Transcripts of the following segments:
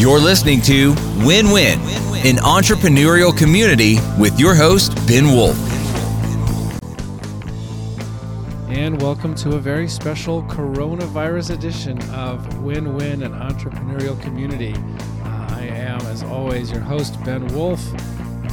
You're listening to Win Win, an entrepreneurial community with your host, Ben Wolf. And welcome to a very special coronavirus edition of Win Win, an entrepreneurial community. Uh, I am, as always, your host, Ben Wolf.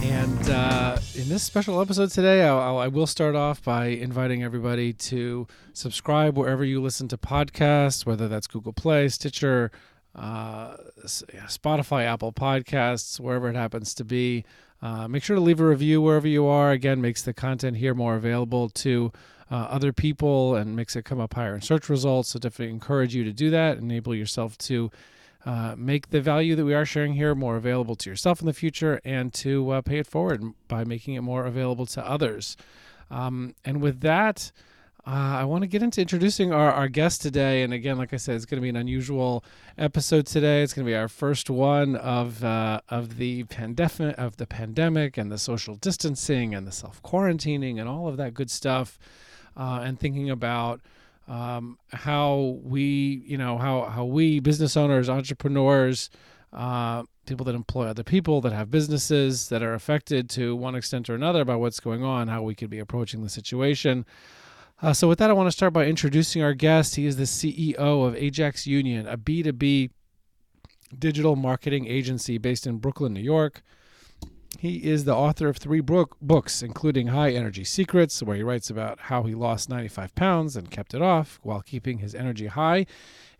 And uh, in this special episode today, I'll, I will start off by inviting everybody to subscribe wherever you listen to podcasts, whether that's Google Play, Stitcher, uh, Spotify, Apple Podcasts, wherever it happens to be. Uh, make sure to leave a review wherever you are. Again, makes the content here more available to uh, other people and makes it come up higher in search results. So definitely encourage you to do that. Enable yourself to uh, make the value that we are sharing here more available to yourself in the future and to uh, pay it forward by making it more available to others. Um, and with that, uh, I want to get into introducing our, our guest today. And again, like I said, it's going to be an unusual episode today. It's going to be our first one of uh, of the pandemic, of the pandemic, and the social distancing, and the self quarantining, and all of that good stuff. Uh, and thinking about um, how we, you know, how how we business owners, entrepreneurs, uh, people that employ other people that have businesses that are affected to one extent or another by what's going on, how we could be approaching the situation. Uh, so, with that, I want to start by introducing our guest. He is the CEO of Ajax Union, a B2B digital marketing agency based in Brooklyn, New York. He is the author of three book, books, including High Energy Secrets, where he writes about how he lost 95 pounds and kept it off while keeping his energy high.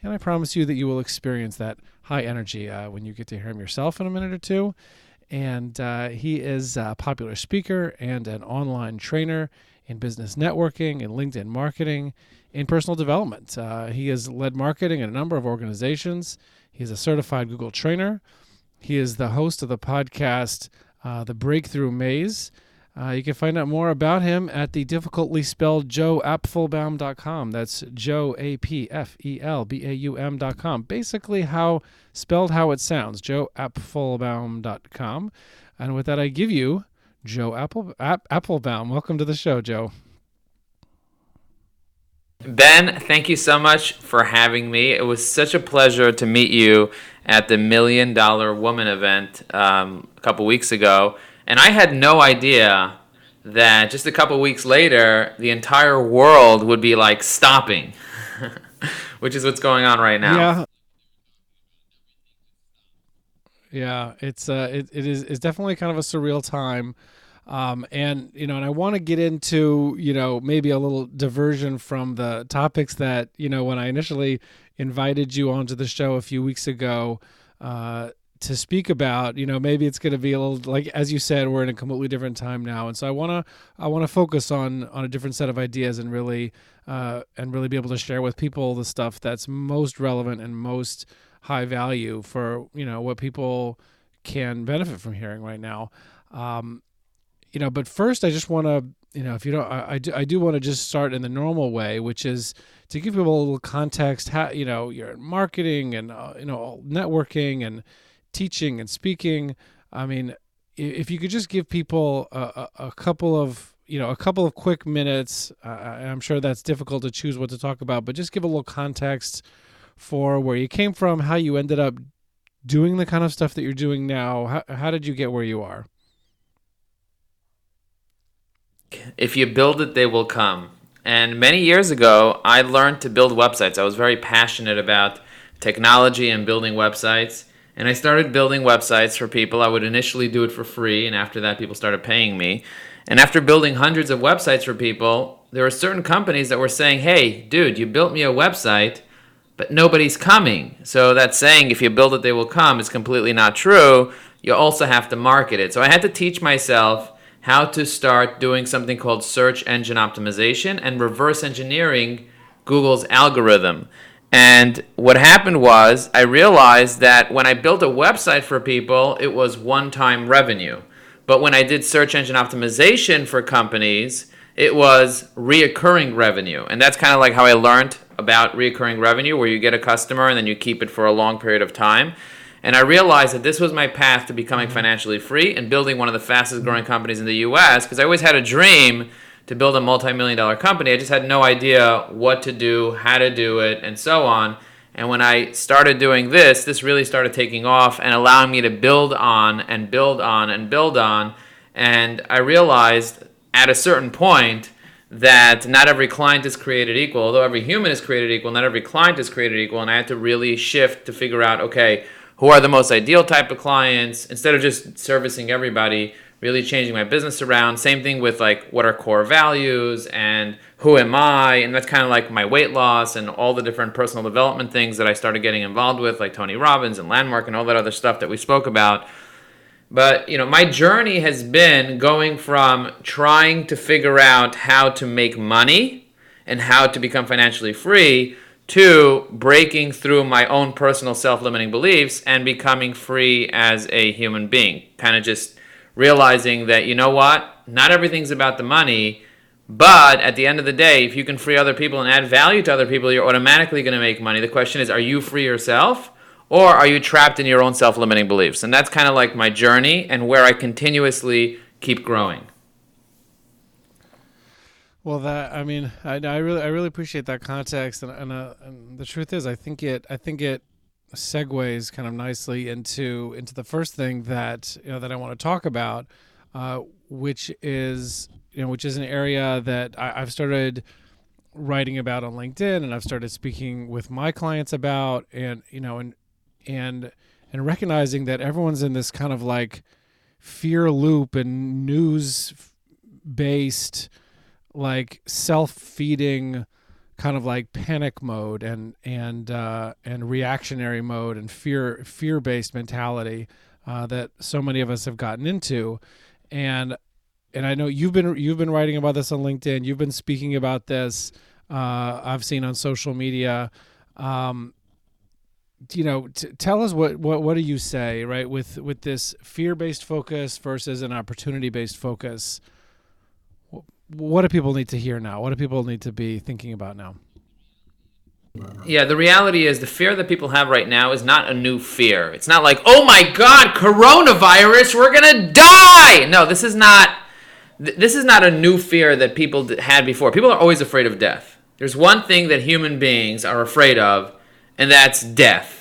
And I promise you that you will experience that high energy uh, when you get to hear him yourself in a minute or two. And uh, he is a popular speaker and an online trainer in business networking, in LinkedIn marketing, in personal development. Uh, he has led marketing in a number of organizations. He's a certified Google trainer. He is the host of the podcast uh, The Breakthrough Maze. Uh, you can find out more about him at the difficultly spelled joeapfelbaum.com. That's Joe A P F E L B A U M.com. Basically, how spelled how it sounds, joeapfelbaum.com. And with that, I give you Joe Apple, App, Apfelbaum. Welcome to the show, Joe. Ben, thank you so much for having me. It was such a pleasure to meet you at the Million Dollar Woman event um, a couple weeks ago. And I had no idea that just a couple weeks later, the entire world would be like stopping, which is what's going on right now. Yeah. Yeah, it's uh, it, it is it's definitely kind of a surreal time. Um, and you know, and I want to get into you know maybe a little diversion from the topics that you know when I initially invited you onto the show a few weeks ago uh, to speak about. You know, maybe it's going to be a little like as you said, we're in a completely different time now, and so I want to I want to focus on on a different set of ideas and really uh, and really be able to share with people the stuff that's most relevant and most high value for you know what people can benefit from hearing right now. Um, you know, but first I just want to, you know, if you don't, I, I do, I do want to just start in the normal way, which is to give people a little context. How you know you're in marketing and uh, you know networking and teaching and speaking. I mean, if you could just give people a, a, a couple of you know a couple of quick minutes, uh, I'm sure that's difficult to choose what to talk about, but just give a little context for where you came from, how you ended up doing the kind of stuff that you're doing now. How, how did you get where you are? If you build it, they will come. And many years ago, I learned to build websites. I was very passionate about technology and building websites. And I started building websites for people. I would initially do it for free, and after that, people started paying me. And after building hundreds of websites for people, there were certain companies that were saying, Hey, dude, you built me a website, but nobody's coming. So that saying, if you build it, they will come, is completely not true. You also have to market it. So I had to teach myself how to start doing something called search engine optimization and reverse engineering Google's algorithm. And what happened was, I realized that when I built a website for people, it was one time revenue. But when I did search engine optimization for companies, it was reoccurring revenue. And that's kind of like how I learned about reoccurring revenue, where you get a customer and then you keep it for a long period of time. And I realized that this was my path to becoming mm-hmm. financially free and building one of the fastest growing mm-hmm. companies in the US because I always had a dream to build a multi million dollar company. I just had no idea what to do, how to do it, and so on. And when I started doing this, this really started taking off and allowing me to build on and build on and build on. And I realized at a certain point that not every client is created equal. Although every human is created equal, not every client is created equal. And I had to really shift to figure out okay, who are the most ideal type of clients instead of just servicing everybody really changing my business around. Same thing with like what are core values and who am i? And that's kind of like my weight loss and all the different personal development things that i started getting involved with like tony robbins and landmark and all that other stuff that we spoke about. But you know my journey has been going from trying to figure out how to make money and how to become financially free to breaking through my own personal self-limiting beliefs and becoming free as a human being. Kind of just realizing that you know what? Not everything's about the money but at the end of the day if you can free other people and add value to other people you're automatically going to make money. The question is are you free yourself or are you trapped in your own self-limiting beliefs? And that's kind of like my journey and where i continuously keep growing well, that I mean, I, I really, I really appreciate that context, and and, uh, and the truth is, I think it, I think it segues kind of nicely into into the first thing that you know that I want to talk about, uh, which is you know which is an area that I, I've started writing about on LinkedIn, and I've started speaking with my clients about, and you know, and and and recognizing that everyone's in this kind of like fear loop and news based like self-feeding kind of like panic mode and and uh, and reactionary mode and fear fear-based mentality uh, that so many of us have gotten into. And and I know you've been you've been writing about this on LinkedIn. You've been speaking about this uh, I've seen on social media. Um, you know t- tell us what, what what do you say right with with this fear-based focus versus an opportunity-based focus what do people need to hear now? What do people need to be thinking about now? Yeah, the reality is the fear that people have right now is not a new fear. It's not like, oh my God, coronavirus, we're gonna die. No, this is not. This is not a new fear that people had before. People are always afraid of death. There's one thing that human beings are afraid of, and that's death.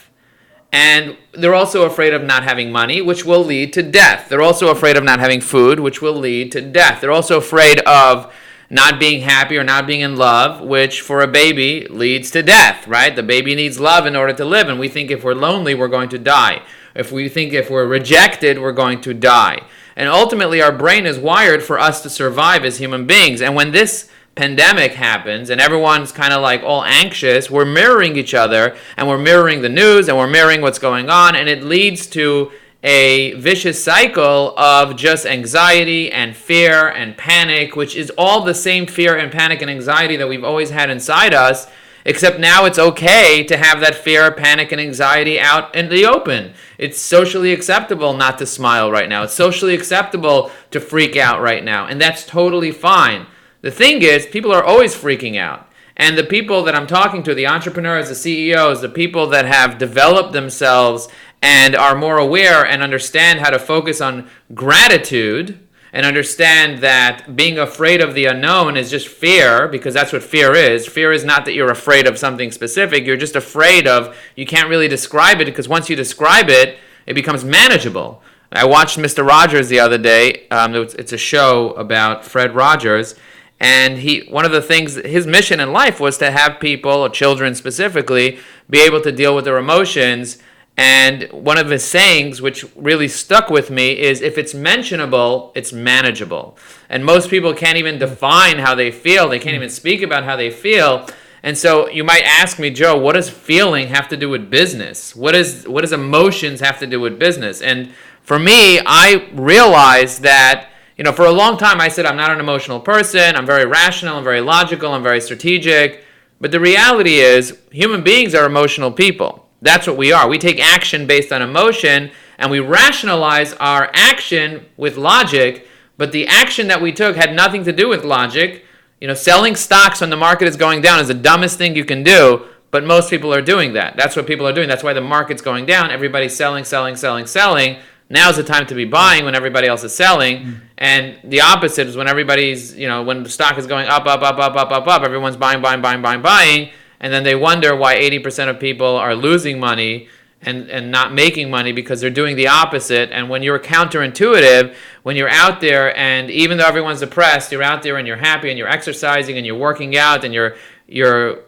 And they're also afraid of not having money, which will lead to death. They're also afraid of not having food, which will lead to death. They're also afraid of not being happy or not being in love, which for a baby leads to death, right? The baby needs love in order to live, and we think if we're lonely, we're going to die. If we think if we're rejected, we're going to die. And ultimately, our brain is wired for us to survive as human beings. And when this pandemic happens and everyone's kind of like all anxious, we're mirroring each other and we're mirroring the news and we're mirroring what's going on, and it leads to a vicious cycle of just anxiety and fear and panic, which is all the same fear and panic and anxiety that we've always had inside us. Except now it's okay to have that fear, panic, and anxiety out in the open. It's socially acceptable not to smile right now. It's socially acceptable to freak out right now. And that's totally fine. The thing is, people are always freaking out. And the people that I'm talking to, the entrepreneurs, the CEOs, the people that have developed themselves and are more aware and understand how to focus on gratitude and understand that being afraid of the unknown is just fear, because that's what fear is. Fear is not that you're afraid of something specific, you're just afraid of, you can't really describe it, because once you describe it, it becomes manageable. I watched Mr. Rogers the other day. Um, it's a show about Fred Rogers and he one of the things his mission in life was to have people or children specifically be able to deal with their emotions. And one of his sayings which really stuck with me is if it's mentionable it's manageable. And most people can't even define how they feel. They can't even speak about how they feel. And so you might ask me joe what does feeling have to do with business? What is what does emotions have to do with business? And for me i realized that you know, for a long time I said I'm not an emotional person, I'm very rational, I'm very logical, I'm very strategic. But the reality is, human beings are emotional people. That's what we are. We take action based on emotion and we rationalize our action with logic, but the action that we took had nothing to do with logic. You know, selling stocks when the market is going down is the dumbest thing you can do, but most people are doing that. That's what people are doing. That's why the market's going down. Everybody's selling, selling, selling, selling now's the time to be buying when everybody else is selling mm. and the opposite is when everybody's you know when the stock is going up up up up up up up everyone's buying buying buying buying buying and then they wonder why 80% of people are losing money and, and not making money because they're doing the opposite. And when you're counterintuitive, when you're out there and even though everyone's depressed, you're out there and you're happy and you're exercising and you're working out and you're you're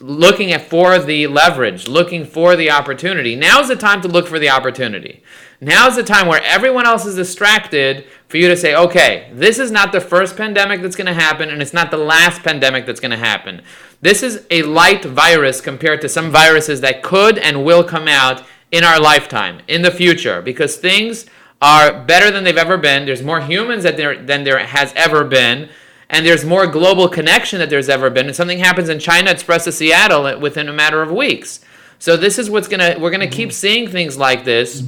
looking at for the leverage, looking for the opportunity. Now's the time to look for the opportunity. Now's the time where everyone else is distracted for you to say, okay, this is not the first pandemic that's going to happen, and it's not the last pandemic that's going to happen. This is a light virus compared to some viruses that could and will come out in our lifetime, in the future, because things are better than they've ever been. There's more humans than there, than there has ever been and there's more global connection that there's ever been. And something happens in China, it spreads to Seattle uh, within a matter of weeks. So this is what's gonna we're gonna keep mm-hmm. seeing things like this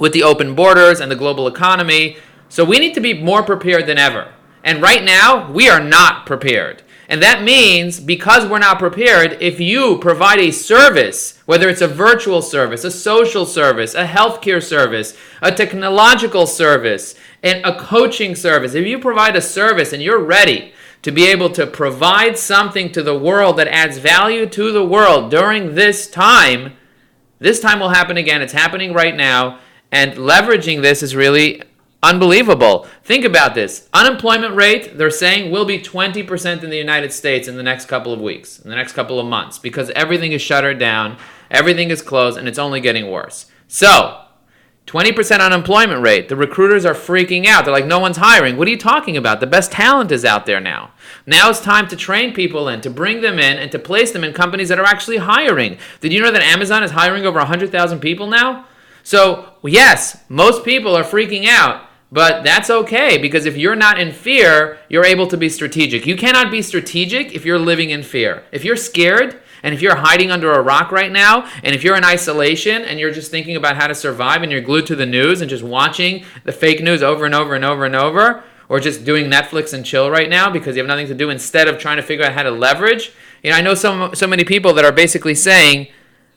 with the open borders and the global economy. So we need to be more prepared than ever. And right now, we are not prepared. And that means because we're not prepared, if you provide a service, whether it's a virtual service, a social service, a healthcare service, a technological service, and a coaching service, if you provide a service and you're ready to be able to provide something to the world that adds value to the world during this time, this time will happen again. It's happening right now. And leveraging this is really Unbelievable. Think about this. Unemployment rate, they're saying, will be 20% in the United States in the next couple of weeks, in the next couple of months, because everything is shuttered down, everything is closed, and it's only getting worse. So, 20% unemployment rate. The recruiters are freaking out. They're like, no one's hiring. What are you talking about? The best talent is out there now. Now it's time to train people in, to bring them in, and to place them in companies that are actually hiring. Did you know that Amazon is hiring over 100,000 people now? So, yes, most people are freaking out. But that's okay because if you're not in fear, you're able to be strategic. You cannot be strategic if you're living in fear. If you're scared and if you're hiding under a rock right now, and if you're in isolation and you're just thinking about how to survive and you're glued to the news and just watching the fake news over and over and over and over, or just doing Netflix and chill right now because you have nothing to do instead of trying to figure out how to leverage. You know, I know so, so many people that are basically saying,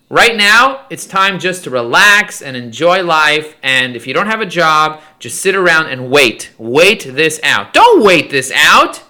Right now, it's time just to relax and enjoy life. And if you don't have a job, just sit around and wait. Wait this out. Don't wait this out.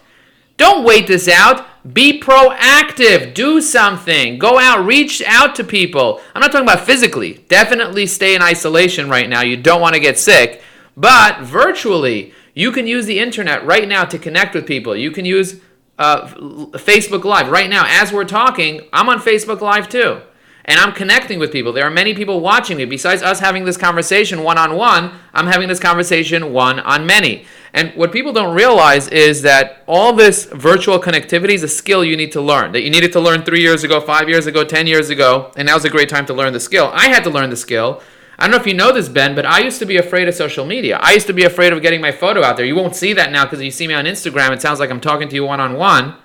Don't wait this out. Be proactive. Do something. Go out. Reach out to people. I'm not talking about physically. Definitely stay in isolation right now. You don't want to get sick. But virtually, you can use the internet right now to connect with people. You can use uh, Facebook Live right now. As we're talking, I'm on Facebook Live too and I'm connecting with people. There are many people watching me. Besides us having this conversation one on one, I'm having this conversation one on many. And what people don't realize is that all this virtual connectivity is a skill you need to learn. That you needed to learn three years ago, five years ago, ten years ago, and now's a great time to learn the skill. I had to learn the skill. I don't know if you know this, Ben, but I used to be afraid of social media. I used to be afraid of getting my photo out there. You won't see that now because you see me on Instagram. It sounds like I'm talking to you one on one.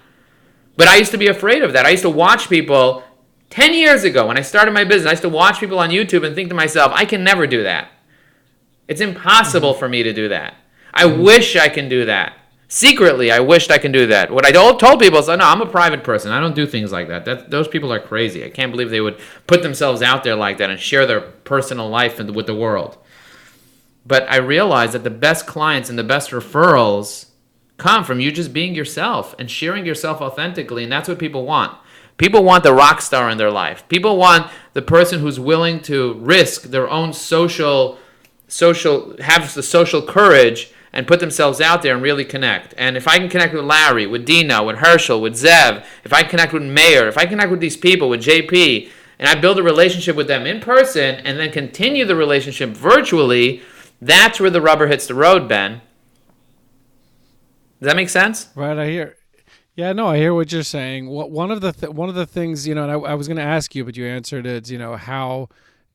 But I used to be afraid of that. I used to watch people 10 years ago, when I started my business, I used to watch people on YouTube and think to myself, I can never do that. It's impossible mm-hmm. for me to do that. I mm-hmm. wish I can do that. Secretly, I wished I can do that. What I told, told people is, oh, no, I'm a private person. I don't do things like that. that. Those people are crazy. I can't believe they would put themselves out there like that and share their personal life with the world. But I realized that the best clients and the best referrals come from you just being yourself and sharing yourself authentically. And that's what people want. People want the rock star in their life. People want the person who's willing to risk their own social social have the social courage and put themselves out there and really connect. And if I can connect with Larry, with Dina, with Herschel, with Zev, if I connect with Mayor, if I connect with these people, with JP, and I build a relationship with them in person and then continue the relationship virtually, that's where the rubber hits the road, Ben. Does that make sense? Right, I hear. Yeah, no, I hear what you're saying. What one of the th- one of the things you know, and I, I was going to ask you, but you answered it. You know how,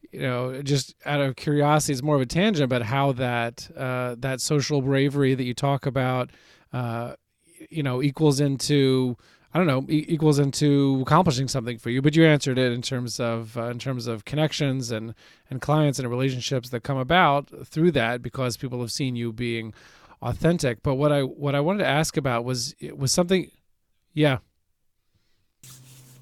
you know, just out of curiosity, it's more of a tangent, but how that uh, that social bravery that you talk about, uh, you know, equals into I don't know e- equals into accomplishing something for you. But you answered it in terms of uh, in terms of connections and and clients and relationships that come about through that because people have seen you being authentic. But what I what I wanted to ask about was was something yeah.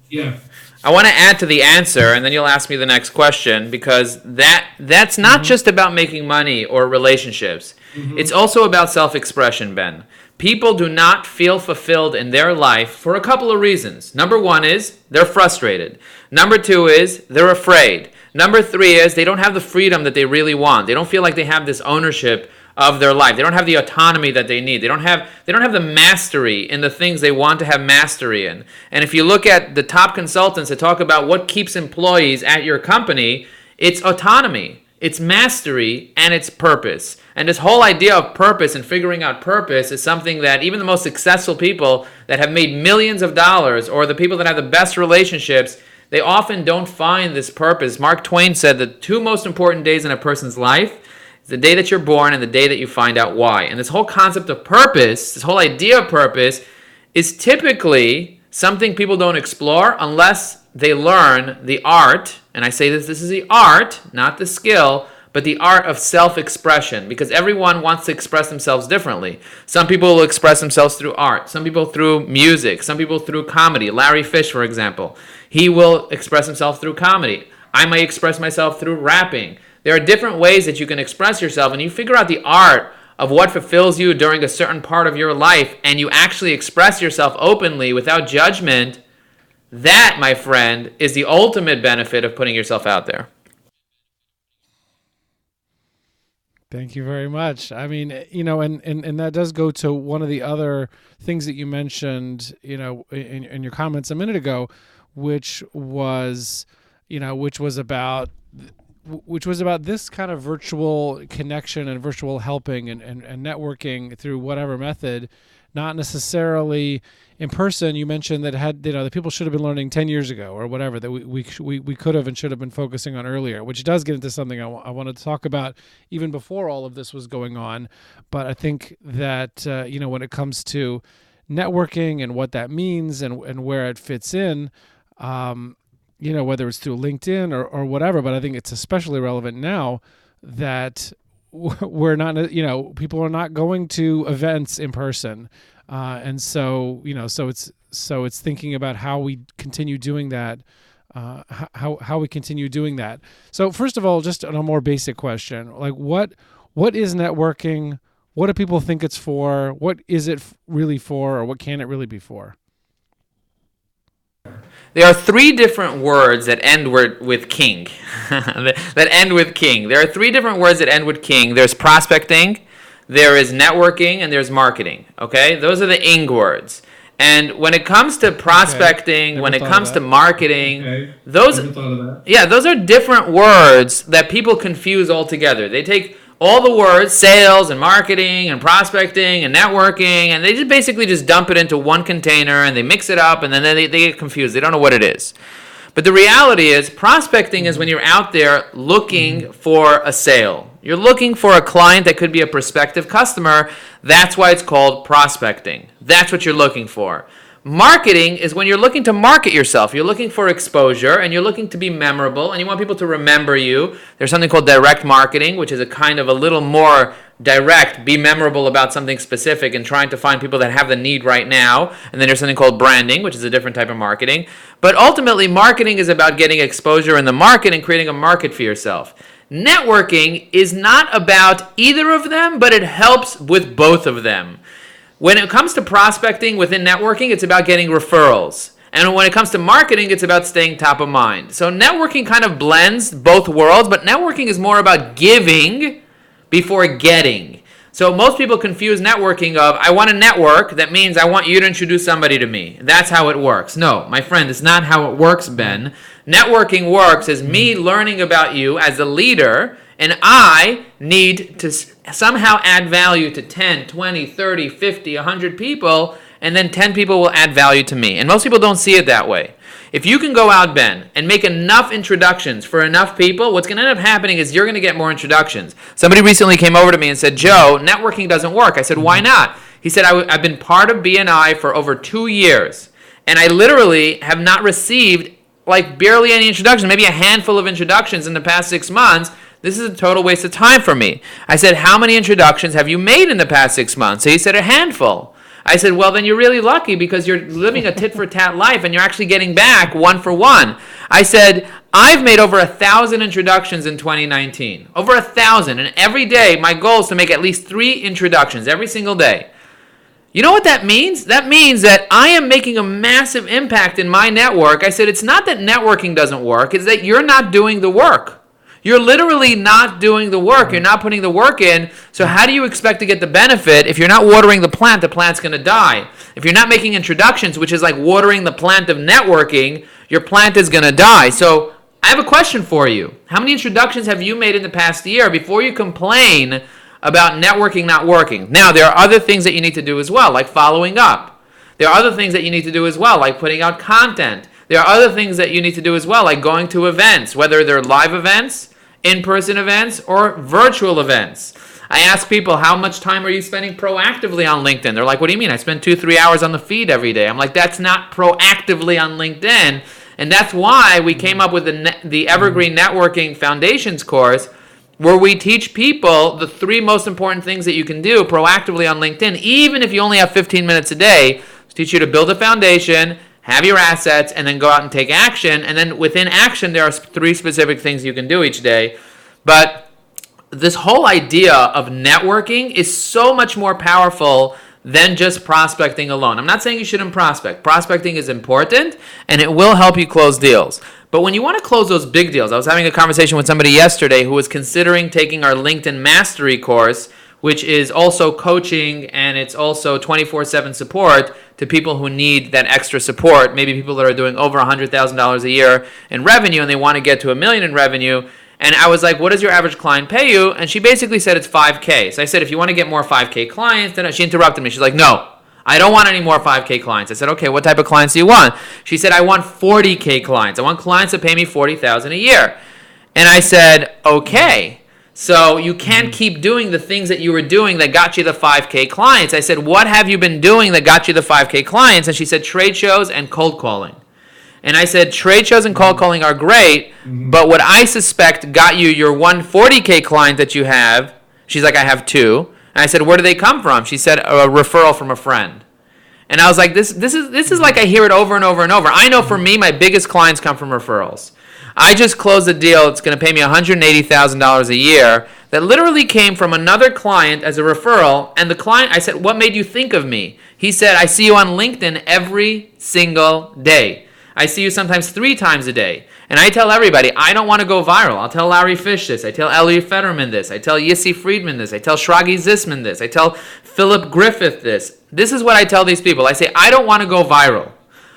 Yeah. I want to add to the answer, and then you'll ask me the next question because that that's not mm-hmm. just about making money or relationships. Mm-hmm. It's also about self-expression, Ben. people do not feel fulfilled in their life for a couple of reasons. Number one is they're frustrated. Number two is they're afraid. Number three is they don't have the freedom that they really want. They don't feel like they have this ownership of their life. They don't have the autonomy that they need. They don't have they don't have the mastery in the things they want to have mastery in. And if you look at the top consultants that talk about what keeps employees at your company, it's autonomy, it's mastery, and it's purpose. And this whole idea of purpose and figuring out purpose is something that even the most successful people that have made millions of dollars or the people that have the best relationships they often don't find this purpose. Mark Twain said the two most important days in a person's life the day that you're born and the day that you find out why. And this whole concept of purpose, this whole idea of purpose, is typically something people don't explore unless they learn the art, and I say this this is the art, not the skill, but the art of self expression because everyone wants to express themselves differently. Some people will express themselves through art, some people through music, some people through comedy. Larry Fish, for example, he will express himself through comedy. I might express myself through rapping. There are different ways that you can express yourself, and you figure out the art of what fulfills you during a certain part of your life, and you actually express yourself openly without judgment. That, my friend, is the ultimate benefit of putting yourself out there. Thank you very much. I mean, you know, and, and, and that does go to one of the other things that you mentioned, you know, in, in your comments a minute ago, which was, you know, which was about which was about this kind of virtual connection and virtual helping and, and, and networking through whatever method, not necessarily in person, you mentioned that had you know the people should have been learning ten years ago or whatever that we we we, could have and should have been focusing on earlier, which does get into something I, w- I wanted to talk about even before all of this was going on. But I think that uh, you know when it comes to networking and what that means and and where it fits in. Um, you know whether it's through LinkedIn or, or whatever, but I think it's especially relevant now that we're not you know people are not going to events in person. Uh, and so you know so it's so it's thinking about how we continue doing that uh, how how we continue doing that. So first of all just on a more basic question like what what is networking? What do people think it's for? What is it really for or what can it really be for there are three different words that end with king that end with king there are three different words that end with king there's prospecting there is networking, and there's marketing. Okay, those are the ing words. And when it comes to prospecting, okay. when it comes to marketing, okay. those yeah, those are different words that people confuse altogether. They take all the words sales and marketing and prospecting and networking and they just basically just dump it into one container and they mix it up and then they, they get confused. They don't know what it is. But the reality is, prospecting is when you're out there looking for a sale. You're looking for a client that could be a prospective customer. That's why it's called prospecting. That's what you're looking for. Marketing is when you're looking to market yourself. You're looking for exposure and you're looking to be memorable and you want people to remember you. There's something called direct marketing, which is a kind of a little more direct, be memorable about something specific and trying to find people that have the need right now. And then there's something called branding, which is a different type of marketing. But ultimately, marketing is about getting exposure in the market and creating a market for yourself. Networking is not about either of them, but it helps with both of them. When it comes to prospecting within networking, it's about getting referrals. And when it comes to marketing, it's about staying top of mind. So networking kind of blends both worlds, but networking is more about giving before getting. So most people confuse networking of I want to network, that means I want you to introduce somebody to me. That's how it works. No, my friend, it's not how it works, Ben. Networking works as me learning about you as a leader and I need to somehow add value to 10, 20, 30, 50, 100 people, and then 10 people will add value to me. And most people don't see it that way. If you can go out, Ben, and make enough introductions for enough people, what's going to end up happening is you're going to get more introductions. Somebody recently came over to me and said, Joe, networking doesn't work. I said, why not? He said, i w- I've been part of BNI for over two years, and I literally have not received like barely any introductions, maybe a handful of introductions in the past six months this is a total waste of time for me. I said, How many introductions have you made in the past six months? So he said, A handful. I said, Well, then you're really lucky because you're living a tit for tat life and you're actually getting back one for one. I said, I've made over a thousand introductions in 2019. Over a thousand. And every day, my goal is to make at least three introductions every single day. You know what that means? That means that I am making a massive impact in my network. I said it's not that networking doesn't work, it's that you're not doing the work. You're literally not doing the work. You're not putting the work in. So, how do you expect to get the benefit if you're not watering the plant? The plant's going to die. If you're not making introductions, which is like watering the plant of networking, your plant is going to die. So, I have a question for you. How many introductions have you made in the past year before you complain about networking not working? Now, there are other things that you need to do as well, like following up. There are other things that you need to do as well, like putting out content. There are other things that you need to do as well, like going to events, whether they're live events in person events or virtual events. I ask people, how much time are you spending proactively on LinkedIn? They're like, what do you mean? I spend two, three hours on the feed every day. I'm like, that's not proactively on LinkedIn. And that's why we came up with the, the Evergreen Networking Foundations course, where we teach people the three most important things that you can do proactively on LinkedIn, even if you only have 15 minutes a day. To teach you to build a foundation, have your assets, and then go out and take action. And then within action, there are three specific things you can do each day. But this whole idea of networking is so much more powerful than just prospecting alone. I'm not saying you shouldn't prospect. Prospecting is important and it will help you close deals. But when you want to close those big deals, I was having a conversation with somebody yesterday who was considering taking our LinkedIn Mastery course which is also coaching and it's also 24 7 support to people who need that extra support. Maybe people that are doing over $100,000 a year in revenue and they want to get to a million in revenue. And I was like, what does your average client pay you? And she basically said it's 5K. So I said, if you want to get more 5K clients, then she interrupted me. She's like, no, I don't want any more 5K clients. I said, okay, what type of clients do you want? She said, I want 40K clients. I want clients that pay me 40,000 a year. And I said, okay. So you can't mm-hmm. keep doing the things that you were doing that got you the 5K clients. I said, What have you been doing that got you the 5K clients? And she said, Trade shows and cold calling. And I said, Trade shows and cold mm-hmm. calling are great, mm-hmm. but what I suspect got you your 140K client that you have, she's like, I have two. And I said, Where do they come from? She said, A referral from a friend. And I was like, this, this is this is like I hear it over and over and over. I know for me, my biggest clients come from referrals. I just closed a deal. It's going to pay me $180,000 a year that literally came from another client as a referral. And the client, I said, What made you think of me? He said, I see you on LinkedIn every single day. I see you sometimes three times a day. And I tell everybody, I don't want to go viral. I'll tell Larry Fish this. I tell Elliot Fetterman this. I tell Yissi Friedman this. I tell Shragi Zisman this. I tell Philip Griffith this. This is what I tell these people. I say, I don't want to go viral.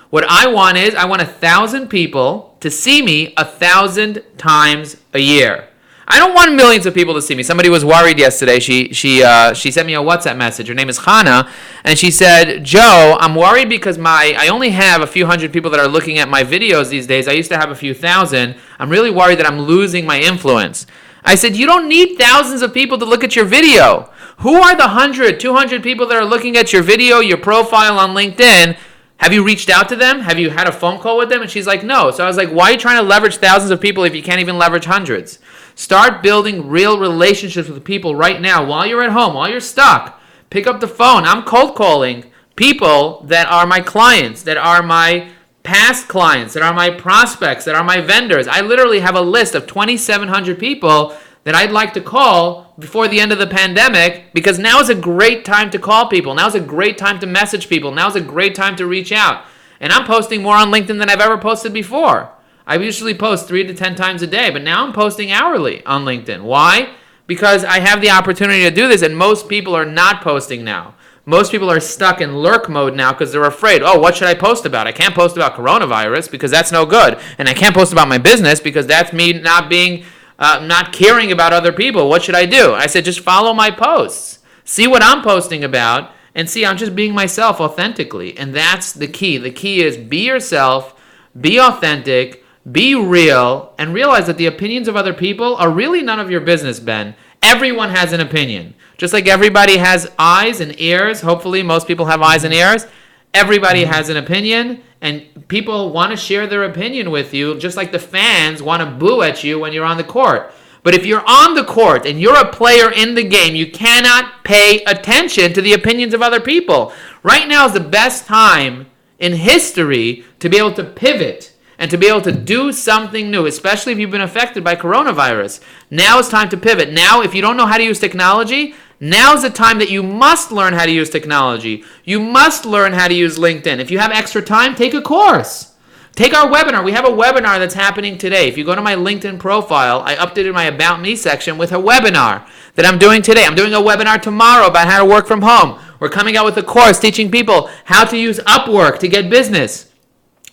What I want is, I want a thousand people to see me a thousand times a year. I don't want millions of people to see me. Somebody was worried yesterday. She she uh, she sent me a WhatsApp message. Her name is Hannah, and she said, "Joe, I'm worried because my I only have a few hundred people that are looking at my videos these days. I used to have a few thousand. I'm really worried that I'm losing my influence." I said, "You don't need thousands of people to look at your video. Who are the 100, 200 people that are looking at your video, your profile on LinkedIn?" Have you reached out to them? Have you had a phone call with them? And she's like, no. So I was like, why are you trying to leverage thousands of people if you can't even leverage hundreds? Start building real relationships with people right now while you're at home, while you're stuck. Pick up the phone. I'm cold calling people that are my clients, that are my past clients, that are my prospects, that are my vendors. I literally have a list of 2,700 people that I'd like to call before the end of the pandemic because now is a great time to call people. Now is a great time to message people. Now is a great time to reach out. And I'm posting more on LinkedIn than I've ever posted before. I usually post three to 10 times a day, but now I'm posting hourly on LinkedIn. Why? Because I have the opportunity to do this, and most people are not posting now. Most people are stuck in lurk mode now because they're afraid. Oh, what should I post about? I can't post about coronavirus because that's no good. And I can't post about my business because that's me not being uh, not caring about other people. What should I do? I said, just follow my posts. See what I'm posting about and see I'm just being myself authentically. And that's the key. The key is be yourself, be authentic, be real, and realize that the opinions of other people are really none of your business, Ben. Everyone has an opinion. Just like everybody has eyes and ears, hopefully, most people have eyes and ears. Everybody mm-hmm. has an opinion, and people want to share their opinion with you, just like the fans want to boo at you when you're on the court. But if you're on the court and you're a player in the game, you cannot pay attention to the opinions of other people. Right now is the best time in history to be able to pivot and to be able to do something new, especially if you've been affected by coronavirus. Now is time to pivot. Now, if you don't know how to use technology, Now's the time that you must learn how to use technology. You must learn how to use LinkedIn. If you have extra time, take a course. Take our webinar. We have a webinar that's happening today. If you go to my LinkedIn profile, I updated my About Me section with a webinar that I'm doing today. I'm doing a webinar tomorrow about how to work from home. We're coming out with a course teaching people how to use Upwork to get business.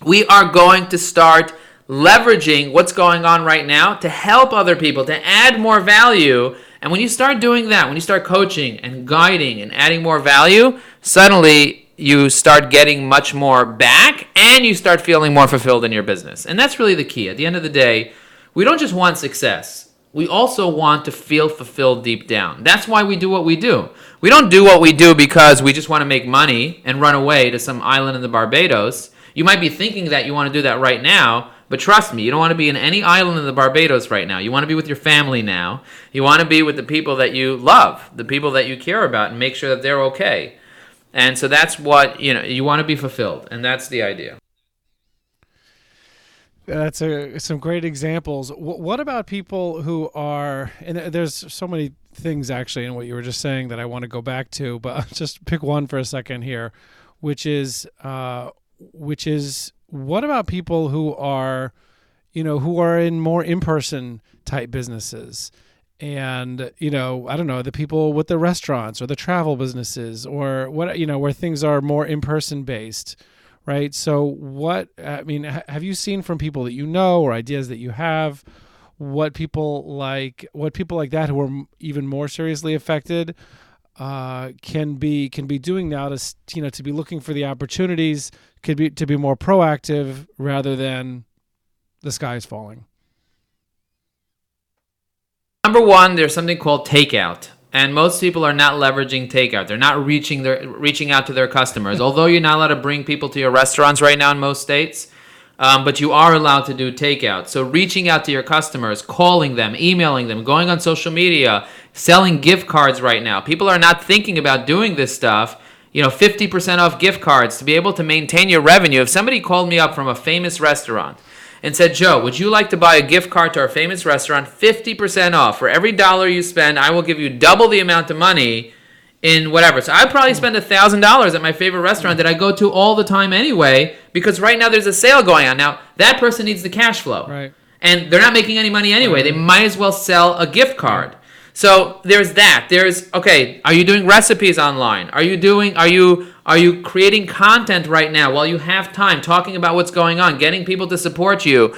We are going to start leveraging what's going on right now to help other people, to add more value. And when you start doing that, when you start coaching and guiding and adding more value, suddenly you start getting much more back and you start feeling more fulfilled in your business. And that's really the key. At the end of the day, we don't just want success. We also want to feel fulfilled deep down. That's why we do what we do. We don't do what we do because we just want to make money and run away to some island in the Barbados. You might be thinking that you want to do that right now, but trust me, you don't want to be in any island in the Barbados right now. You want to be with your family now. You want to be with the people that you love, the people that you care about, and make sure that they're okay. And so that's what, you know, you want to be fulfilled. And that's the idea. That's a, some great examples. W- what about people who are, and there's so many things actually in what you were just saying that I want to go back to, but I'll just pick one for a second here, which is, uh, which is, what about people who are, you know, who are in more in-person type businesses? and you know i don't know the people with the restaurants or the travel businesses or what you know where things are more in person based right so what i mean have you seen from people that you know or ideas that you have what people like what people like that who are even more seriously affected uh, can be can be doing now to you know to be looking for the opportunities could be to be more proactive rather than the sky is falling Number one, there's something called takeout. And most people are not leveraging takeout. They're not reaching their reaching out to their customers. Although you're not allowed to bring people to your restaurants right now in most states, um, but you are allowed to do takeout. So reaching out to your customers, calling them, emailing them, going on social media, selling gift cards right now. People are not thinking about doing this stuff. You know, 50% off gift cards to be able to maintain your revenue. If somebody called me up from a famous restaurant and said, Joe, would you like to buy a gift card to our famous restaurant, 50% off? For every dollar you spend, I will give you double the amount of money in whatever. So I probably hmm. spend a $1,000 at my favorite restaurant that I go to all the time anyway, because right now there's a sale going on. Now, that person needs the cash flow. Right. And they're not making any money anyway. They might as well sell a gift card. So there's that. There's okay, are you doing recipes online? Are you doing are you are you creating content right now while you have time talking about what's going on, getting people to support you?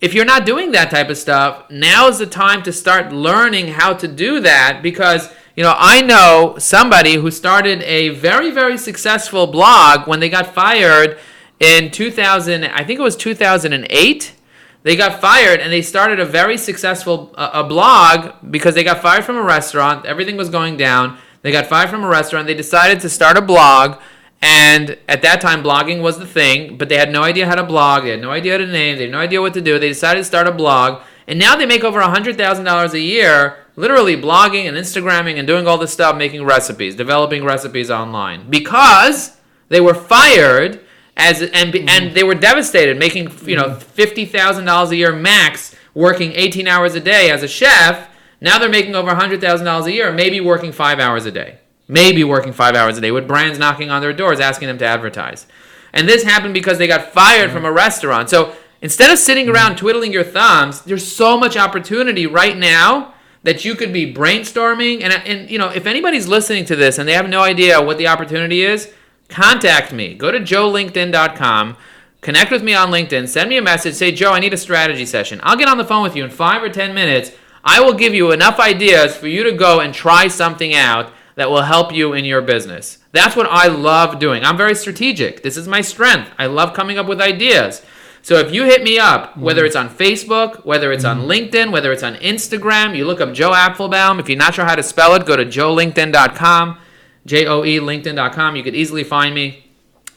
If you're not doing that type of stuff, now is the time to start learning how to do that because you know, I know somebody who started a very very successful blog when they got fired in 2000, I think it was 2008 they got fired and they started a very successful uh, a blog because they got fired from a restaurant. Everything was going down. They got fired from a restaurant. They decided to start a blog. And at that time, blogging was the thing, but they had no idea how to blog. They had no idea how to name. They had no idea what to do. They decided to start a blog. And now they make over $100,000 a year literally blogging and Instagramming and doing all this stuff, making recipes, developing recipes online because they were fired as and mm-hmm. and they were devastated, making you know fifty thousand dollars a year max, working eighteen hours a day as a chef. Now they're making over hundred thousand dollars a year, maybe working five hours a day, maybe working five hours a day with brands knocking on their doors asking them to advertise. And this happened because they got fired mm-hmm. from a restaurant. So instead of sitting mm-hmm. around twiddling your thumbs, there's so much opportunity right now that you could be brainstorming. And and you know if anybody's listening to this and they have no idea what the opportunity is contact me. Go to joelinkedin.com, connect with me on LinkedIn, send me a message, say, Joe, I need a strategy session. I'll get on the phone with you in five or 10 minutes. I will give you enough ideas for you to go and try something out that will help you in your business. That's what I love doing. I'm very strategic. This is my strength. I love coming up with ideas. So if you hit me up, whether mm. it's on Facebook, whether it's on mm. LinkedIn, whether it's on Instagram, you look up Joe Apfelbaum. If you're not sure how to spell it, go to joelinkedin.com. J O E, LinkedIn.com. You could easily find me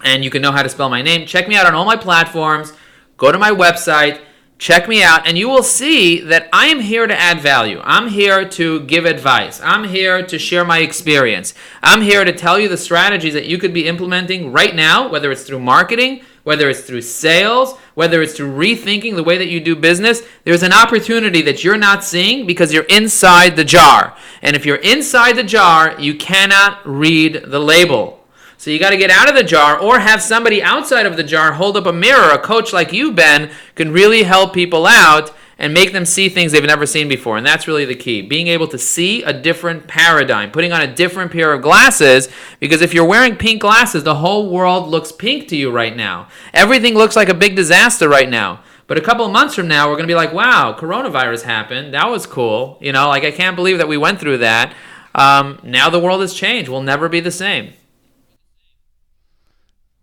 and you can know how to spell my name. Check me out on all my platforms. Go to my website, check me out, and you will see that I am here to add value. I'm here to give advice. I'm here to share my experience. I'm here to tell you the strategies that you could be implementing right now, whether it's through marketing, whether it's through sales, whether it's through rethinking the way that you do business, there's an opportunity that you're not seeing because you're inside the jar. And if you're inside the jar, you cannot read the label. So you got to get out of the jar or have somebody outside of the jar hold up a mirror. A coach like you, Ben, can really help people out and make them see things they've never seen before. And that's really the key. Being able to see a different paradigm, putting on a different pair of glasses, because if you're wearing pink glasses, the whole world looks pink to you right now. Everything looks like a big disaster right now. But a couple of months from now, we're going to be like, wow, coronavirus happened. That was cool. You know, like I can't believe that we went through that. Um, now the world has changed. We'll never be the same.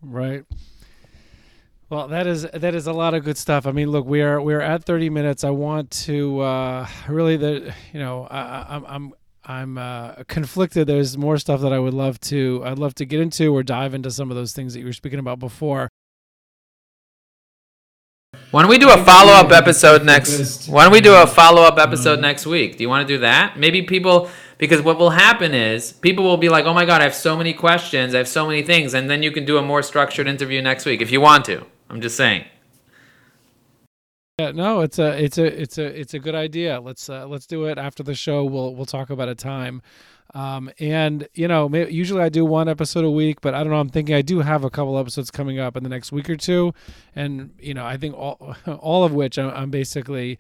Right. Well, that is that is a lot of good stuff. I mean, look, we are we are at 30 minutes. I want to uh, really the you know I, I'm I'm I'm uh, conflicted. There's more stuff that I would love to I'd love to get into or dive into some of those things that you were speaking about before. Why don't we do a follow up episode next? Why don't we do a follow up episode next week? Do you want to do that? Maybe people because what will happen is people will be like, "Oh my god, I have so many questions, I have so many things," and then you can do a more structured interview next week if you want to. I'm just saying. Yeah, no, it's a it's a it's a it's a good idea. Let's uh, let's do it after the show. We'll we'll talk about a time. Um, and you know, usually I do one episode a week, but I don't know. I'm thinking I do have a couple episodes coming up in the next week or two, and you know, I think all all of which I'm basically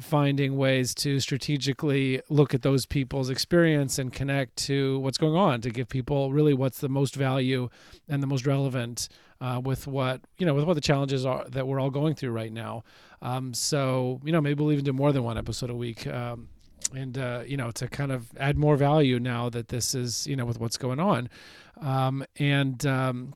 finding ways to strategically look at those people's experience and connect to what's going on to give people really what's the most value and the most relevant uh, with what you know with what the challenges are that we're all going through right now. Um, so you know maybe we'll even do more than one episode a week. Um, and uh, you know to kind of add more value now that this is you know with what's going on um, and um,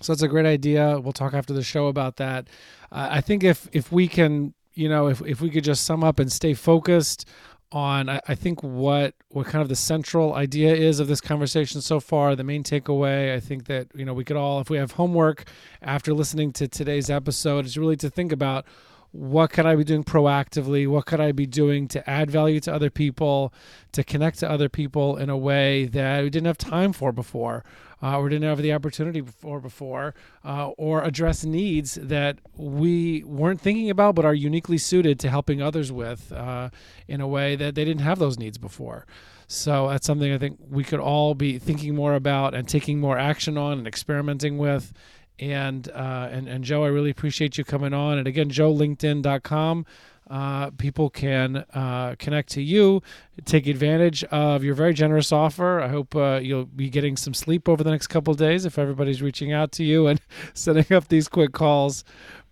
so that's a great idea we'll talk after the show about that uh, i think if if we can you know, if, if we could just sum up and stay focused on, I, I think what what kind of the central idea is of this conversation so far, the main takeaway. I think that you know we could all, if we have homework after listening to today's episode, is really to think about what could I be doing proactively? What could I be doing to add value to other people, to connect to other people in a way that we didn't have time for before? uh, or didn't have the opportunity for before, uh, or address needs that we weren't thinking about but are uniquely suited to helping others with uh, in a way that they didn't have those needs before. So that's something I think we could all be thinking more about and taking more action on and experimenting with. And uh, and and Joe, I really appreciate you coming on. And again, joelinkedin.com uh, people can uh, connect to you, take advantage of your very generous offer. I hope uh, you'll be getting some sleep over the next couple days if everybody's reaching out to you and setting up these quick calls.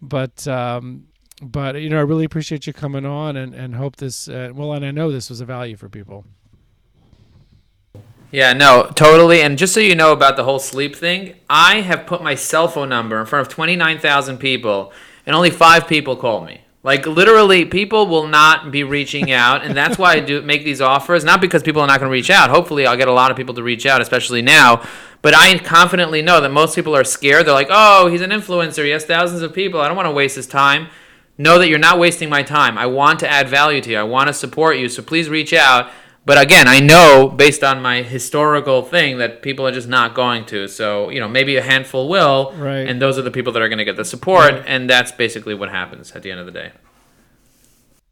But um, but you know, I really appreciate you coming on and and hope this. Uh, well, and I know this was a value for people. Yeah, no, totally. And just so you know about the whole sleep thing, I have put my cell phone number in front of 29,000 people, and only five people called me. Like literally, people will not be reaching out, and that's why I do make these offers. Not because people are not going to reach out. Hopefully, I'll get a lot of people to reach out, especially now. But I confidently know that most people are scared. They're like, "Oh, he's an influencer. He has thousands of people. I don't want to waste his time." Know that you're not wasting my time. I want to add value to you. I want to support you. So please reach out. But again, I know based on my historical thing that people are just not going to. So, you know, maybe a handful will. Right. And those are the people that are going to get the support. Right. And that's basically what happens at the end of the day.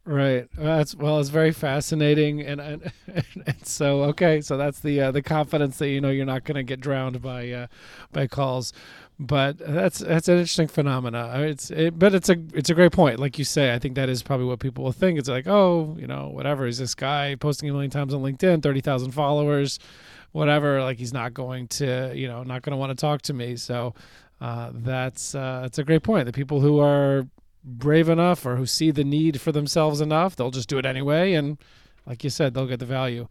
Right. That's well. It's very fascinating, and and, and so okay. So that's the uh, the confidence that you know you're not going to get drowned by uh, by calls but that's that's an interesting phenomena. It's it, but it's a it's a great point. Like you say, I think that is probably what people will think. It's like, oh, you know, whatever. Is this guy posting a million times on LinkedIn, thirty thousand followers, whatever? Like he's not going to, you know, not going to want to talk to me. So uh, that's uh, that's a great point. The people who are brave enough or who see the need for themselves enough, they'll just do it anyway, and like you said, they'll get the value.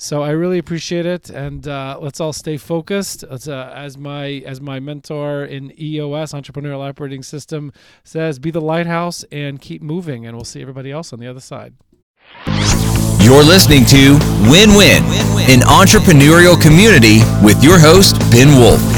So I really appreciate it, and uh, let's all stay focused. Uh, as my as my mentor in EOS Entrepreneurial Operating System says, be the lighthouse and keep moving, and we'll see everybody else on the other side. You're listening to Win Win, an entrepreneurial community with your host Ben Wolf.